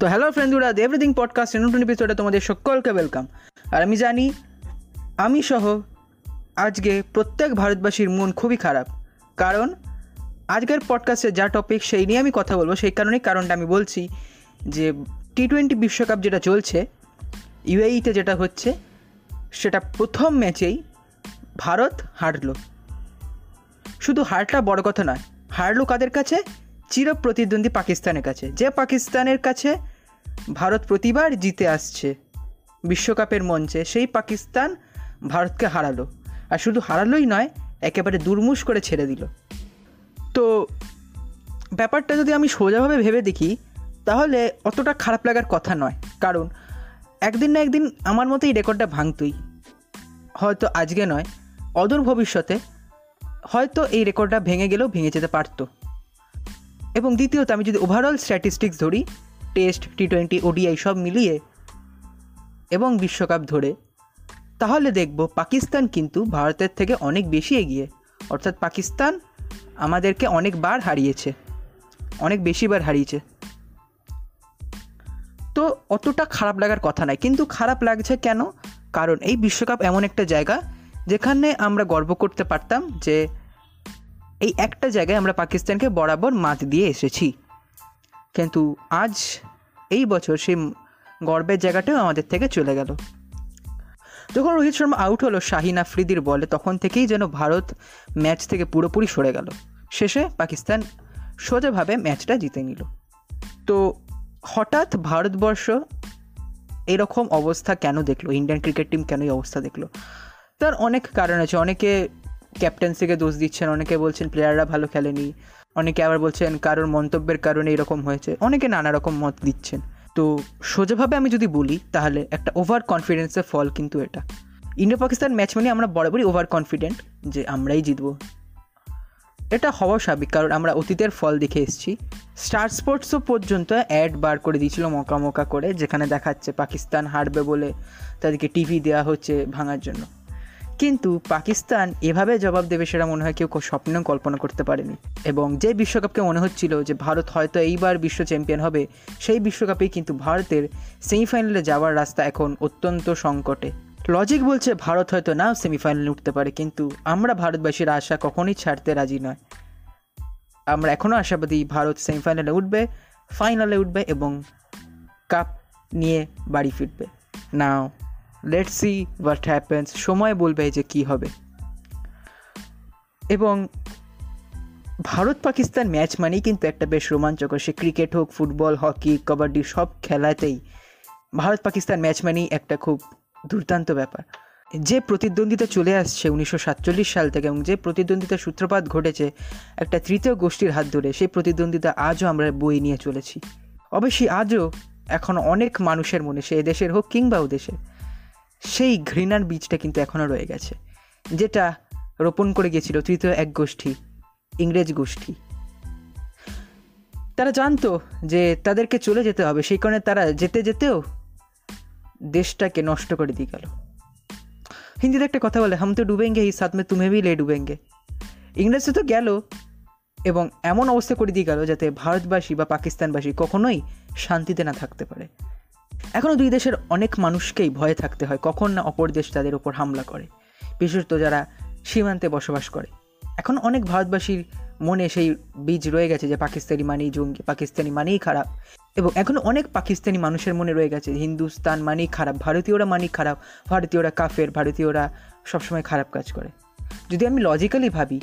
তো hello ফ্রেন্ডুরা everything podcast নতুন এপিসোডে তোমাদের সকলকে ওয়েলকাম আর আমি জানি, আমি সহ আজকে প্রত্যেক ভারতবাসীর মন খুবই খারাপ। কারণ আজকের পডকাস্টে যা টপিক সেই নিয়ে আমি কথা বলব। সেই কারণেই কারণটা আমি বলছি যে টি টোয়েন্টি বিশ্বকাপ যেটা চলছে ইউএইতে যেটা হচ্ছে, সেটা প্রথম ম্যাচেই ভারত হারলো। শুধু হারটা বড় কথা নয়, হারলো কাদের কাছে? চির প্রতিদ্বন্দ্বী পাকিস্তানের কাছে। যে পাকিস্তানের কাছে ভারত প্রতিবার জিতে আসছে। বিশ্বকাপের মঞ্চে সেই পাকিস্তান ভারতকে হারালো। আর শুধু হারালোই নয়, একেবারে দুর্মুষ করে ছেড়ে দিল। তো ব্যাপারটা যদি আমি সোজাভাবে ভেবে দেখি, তাহলে অতটা খারাপ লাগার কথা নয়। কারণ একদিন না একদিন আমার মতো এই রেকর্ডটা ভাঙতই। হয়তো আজকে নয়, অদূর ভবিষ্যতে হয়তো এই রেকর্ডটা ভেঙে গেলেও ভেঙে যেতে পারতো। এবং দ্বিতীয়ত, আমি যদি ওভারঅল স্ট্যাটিস্টিক্স ধরি টেস্ট টি টোয়েন্টি ওডিআই সব মিলিয়ে এবং বিশ্বকাপ ধরে, তাহলে দেখব পাকিস্তান কিন্তু ভারতের থেকে অনেক বেশি এগিয়ে। অর্থাৎ পাকিস্তান আমাদেরকে অনেকবার হারিয়েছে, অনেক বেশিবার হারিয়েছে। তো অতটা খারাপ লাগার কথা নয়, কিন্তু খারাপ লাগছে কেন? কারণ এই বিশ্বকাপ এমন একটা জায়গা যেখানে আমরা গর্ব করতে পারতাম যে এই একটা জায়গায় আমরা পাকিস্তানকে বরাবর মাত দিয়ে এসেছি। কিন্তু আজ এই বছর সেই গর্বের জায়গাটাও আমাদের থেকে চলে গেল। যখন রোহিত শর্মা আউট হলো শাহিন আফ্রিদির বলে, তখন থেকেই যেন ভারত ম্যাচ থেকে পুরোপুরি সরে গেল। শেষে পাকিস্তান সোজাভাবে ম্যাচটা জিতে নিল। তো হঠাৎ ভারতবর্ষ এরকম অবস্থা কেন দেখল? ইন্ডিয়ান ক্রিকেট টিম কেন এই অবস্থা দেখল? তার অনেক কারণ আছে। অনেকে ক্যাপ্টেন্সিকে দোষ দিচ্ছেন, অনেকে বলছেন প্লেয়াররা ভালো খেলেনি। অনেকে আবার বলছেন, কারোর মন্তব্যের কারণে এরকম হয়েছে। অনেকে নানা রকম মত দিচ্ছেন। তো সোজাভাবে আমি যদি বলি, তাহলে একটা ওভার কনফিডেন্সের ফল কিন্তু এটা। ইন্ডিয়া পাকিস্তান ম্যাচ মানে আমরা বরাবরই ওভার কনফিডেন্ট যে আমরাই জিতবো। এটা হওয়া স্বাভাবিক, কারণ আমরা অতীতের ফল দেখে এসেছি। স্টার স্পোর্টসও পর্যন্ত অ্যাড বার করে দিয়েছিল মোকা মোকা করে, যেখানে দেখাচ্ছে পাকিস্তান হারবে বলে তাদেরকে টিভি দেওয়া হচ্ছে ভাঙার জন্য। কিন্তু পাকিস্তান এভাবে জবাব দেবে সেটা মনে হয় কেউ স্বপ্নেও কল্পনা করতে পারেনি। এবং যে বিশ্বকাপকে মনে হচ্ছিল যে ভারত হয়তো এইবার বিশ্ব চ্যাম্পিয়ন হবে, সেই বিশ্বকাপেই কিন্তু ভারতের সেমিফাইনালে যাওয়ার রাস্তা এখন অত্যন্ত সংকটে। লজিক বলছে ভারত হয়তো নাও সেমিফাইনালে উঠতে পারে, কিন্তু আমরা ভারতবাসীর আশা কখনোই ছাড়তে রাজি নয়। আমরা এখনও আশাবাদী ভারত সেমিফাইনালে উঠবে, ফাইনালে উঠবে এবং কাপ নিয়ে বাড়ি ফিরবে। Now. Let see what happens সময় বলবে যে কি হবে। এবং ভারত পাকিস্তান ম্যাচ মানেই কিন্তু একটা বেশ রোমাঞ্চকর। সে ক্রিকেট হোক, ফুটবল, হকি, কবাডি সব খেলাতেই ভারত পাকিস্তান ম্যাচ মানেই একটা খুব দুর্দান্ত ব্যাপার। যে প্রতিদ্বন্দ্বিতা চলে আসছে উনিশশো সাতচল্লিশ সাল থেকে এবং যে প্রতিদ্বন্দ্বিতার সূত্রপাত ঘটেছে একটা তৃতীয় গোষ্ঠীর হাত ধরে, সেই প্রতিদ্বন্দ্বিতা আজও আমরা বই নিয়ে চলেছি। অবশ্যই আজও এখন অনেক মানুষের মনে, সে এদেশের হোক কিংবা দেশের সেই ঘৃণার বীজটা কিন্তু এখনও রয়ে গেছে, যেটা রোপণ করে গিয়েছিল তৃতীয় এক গোষ্ঠী, ইংরেজ গোষ্ঠী। তারা জানতো যে তাদেরকে চলে যেতে হবে, সেই কারণে তারা যেতে যেতেও দেশটাকে নষ্ট করে দিয়ে গেল। হিন্দিতে একটা কথা বলে, হাম তো ডুবেঙ্গে এই সাথ তুমি ভি লে ডুবেঙ্গে। ইংরেজি তো গেল এবং এমন অবস্থা করে দিয়ে গেল যাতে ভারতবাসী বা পাকিস্তানবাসী কখনোই শান্তিতে না থাকতে পারে। এখনও দুই দেশের অনেক মানুষকেই ভয়ে থাকতে হয় কখন না অপর দেশ তাদের ওপর হামলা করে, বিশেষত যারা সীমান্তে বসবাস করে। এখন অনেক ভারতবাসীর মনে সেই বীজ রয়ে গেছে যে পাকিস্তানি মানেই জঙ্গি, পাকিস্তানি মানেই খারাপ। এবং এখনও অনেক পাকিস্তানি মানুষের মনে রয়ে গেছে, হিন্দুস্তান মানেই খারাপ, ভারতীয়রা মানেই খারাপ, ভারতীয়রা কাফের, ভারতীয়রা সবসময় খারাপ কাজ করে। যদি আমি লজিক্যালি ভাবি,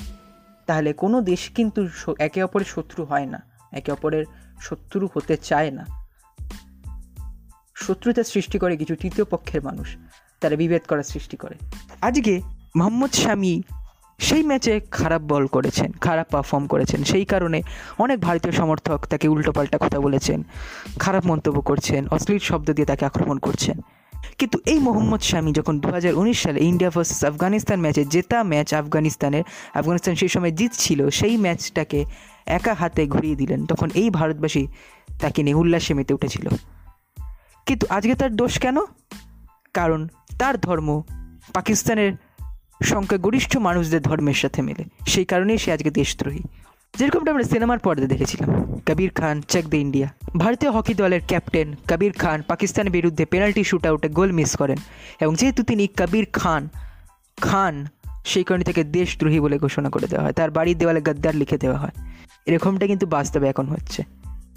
তাহলে কোনো দেশ কিন্তু একে অপরের শত্রু হয় না, একে অপরের শত্রু হতে চায় না। শত্রুতা সৃষ্টি করে কিছু তৃতীয় পক্ষের মানুষ, তারা বিভেদ করার সৃষ্টি করে। আজকে মোহাম্মদ শামি সেই ম্যাচে খারাপ বল করেছেন, খারাপ পারফর্ম করেছেন। সেই কারণে অনেক ভারতীয় সমর্থক তাকে উল্টোপাল্টা কথা বলেছেন, খারাপ মন্তব্য করছেন, অশ্লীল শব্দ দিয়ে তাকে আক্রমণ করছেন। কিন্তু এই মোহাম্মদ শামি যখন দু হাজার উনিশ সালে ইন্ডিয়া ভার্সেস আফগানিস্তান ম্যাচে জেতা ম্যাচ আফগানিস্তানের, আফগানিস্তান সেই সময় জিতছিল, সেই ম্যাচটাকে একা হাতে ঘুরিয়ে দিলেন, তখন এই ভারতবাসী তাকে নিয়ে উল্লাসে মেতে উঠেছিল। কিন্তু আজকে তার দোষ কেন? কারণ তার ধর্ম পাকিস্তানের সংখ্যাগরিষ্ঠ মানুষদের ধর্মের সাথে মেলে। সেই কারণেই সে আজকে দেশদ্রোহী। যেরকমটা আমরা সিনেমার পর্দা দেখেছিলাম। কবির খান, চেক দ্য ইন্ডিয়া। ভারতীয় হকি দলের ক্যাপ্টেন কবির খান পাকিস্তানের বিরুদ্ধে পেনাল্টি শ্যুট আউটে গোল মিস করেন এবং যেহেতু তিনি কবির খান খান সেই কারণে তাকে দেশদ্রোহী বলে ঘোষণা করে দেওয়া হয়। তার বাড়ির দেওয়ালে গদ্দার লিখে দেওয়া হয়। এরকমটা কিন্তু বাস্তবে এখন হচ্ছে।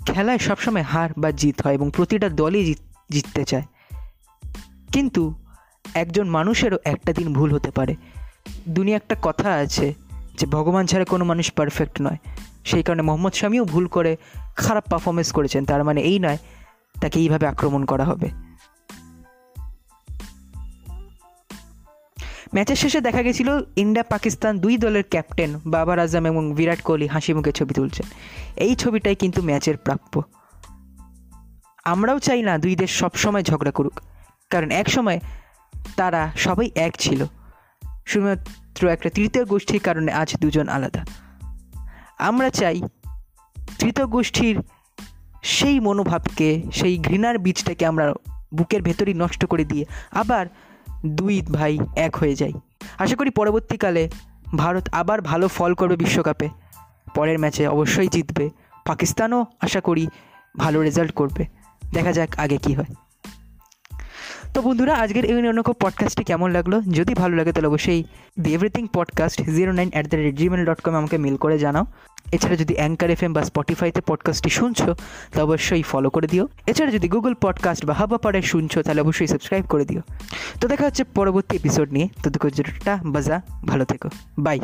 খেলায় সবসময় হার বা জিত হয় এবং প্রতিটা দলই জিত জিততে চায়। কিন্তু একজন মানুষেরও একটা দিন ভুল হতে পারে। দুনিয়া একটা কথা আছে যে, ভগবান ছাড়া কোনো মানুষ পারফেক্ট নয়। সেই কারণে মোহাম্মদ শামিও ভুল করে খারাপ পারফরমেন্স করেছেন। তার মানে এই নয়, তাকে এইভাবে আক্রমণ করা হবে। ম্যাচের শেষে দেখা গেছিল ইন্ডিয়া পাকিস্তান দুই দলের ক্যাপ্টেন বাবার আজম এবং বিরাট কোহলি হাসি মুখে ছবি তুলছেন। এই ছবিটাই কিন্তু ম্যাচের প্রাপ্য। আমরাও চাই না দুই দেশ সবসময় ঝগড়া করুক। কারণ এক সময় তারা সবাই এক ছিল। শুধুমাত্র একটা তৃতীয় গোষ্ঠীর কারণে আজ দুজন আলাদা। আমরা চাই তৃতীয় গোষ্ঠীর সেই মনোভাবকে, সেই ঘৃণার বীজটাকে আমরা বুকের ভেতরই নষ্ট করে দিয়ে আবার দুই ভাই এক হয়ে যাই। আশা করি পরবর্তীকালে ভারত আবার ভালো ফল করবে বিশ্বকাপে। পরের ম্যাচে অবশ্যই জিতবে। পাকিস্তানও আশা করি ভালো রেজাল্ট করবে। দেখা যাক আগে কি হয়। তো বন্ধুরা, আজকের এই অন্য পডকাস্টটি কেমন লাগল? যদি ভালো লাগে, তাহলে অবশ্যই the everything podcast zero nine at the rate Gmail dot com আমাকে মেল করে জানাও। এছাড়া যদি অ্যাঙ্কার এফ এম বা স্পটিফাইতে পডকাস্টটি শুনছো তো অবশ্যই ফলো করে দিও। এছাড়া যদি গুগল পডকাস্ট বা হাবা পাড়ায় শুনছো, তাহলে অবশ্যই সাবস্ক্রাইব করে দিও। তো দেখা হচ্ছে পরবর্তী এপিসোড নিয়ে। তো দেখো বাজা, ভালো থেকো। বাই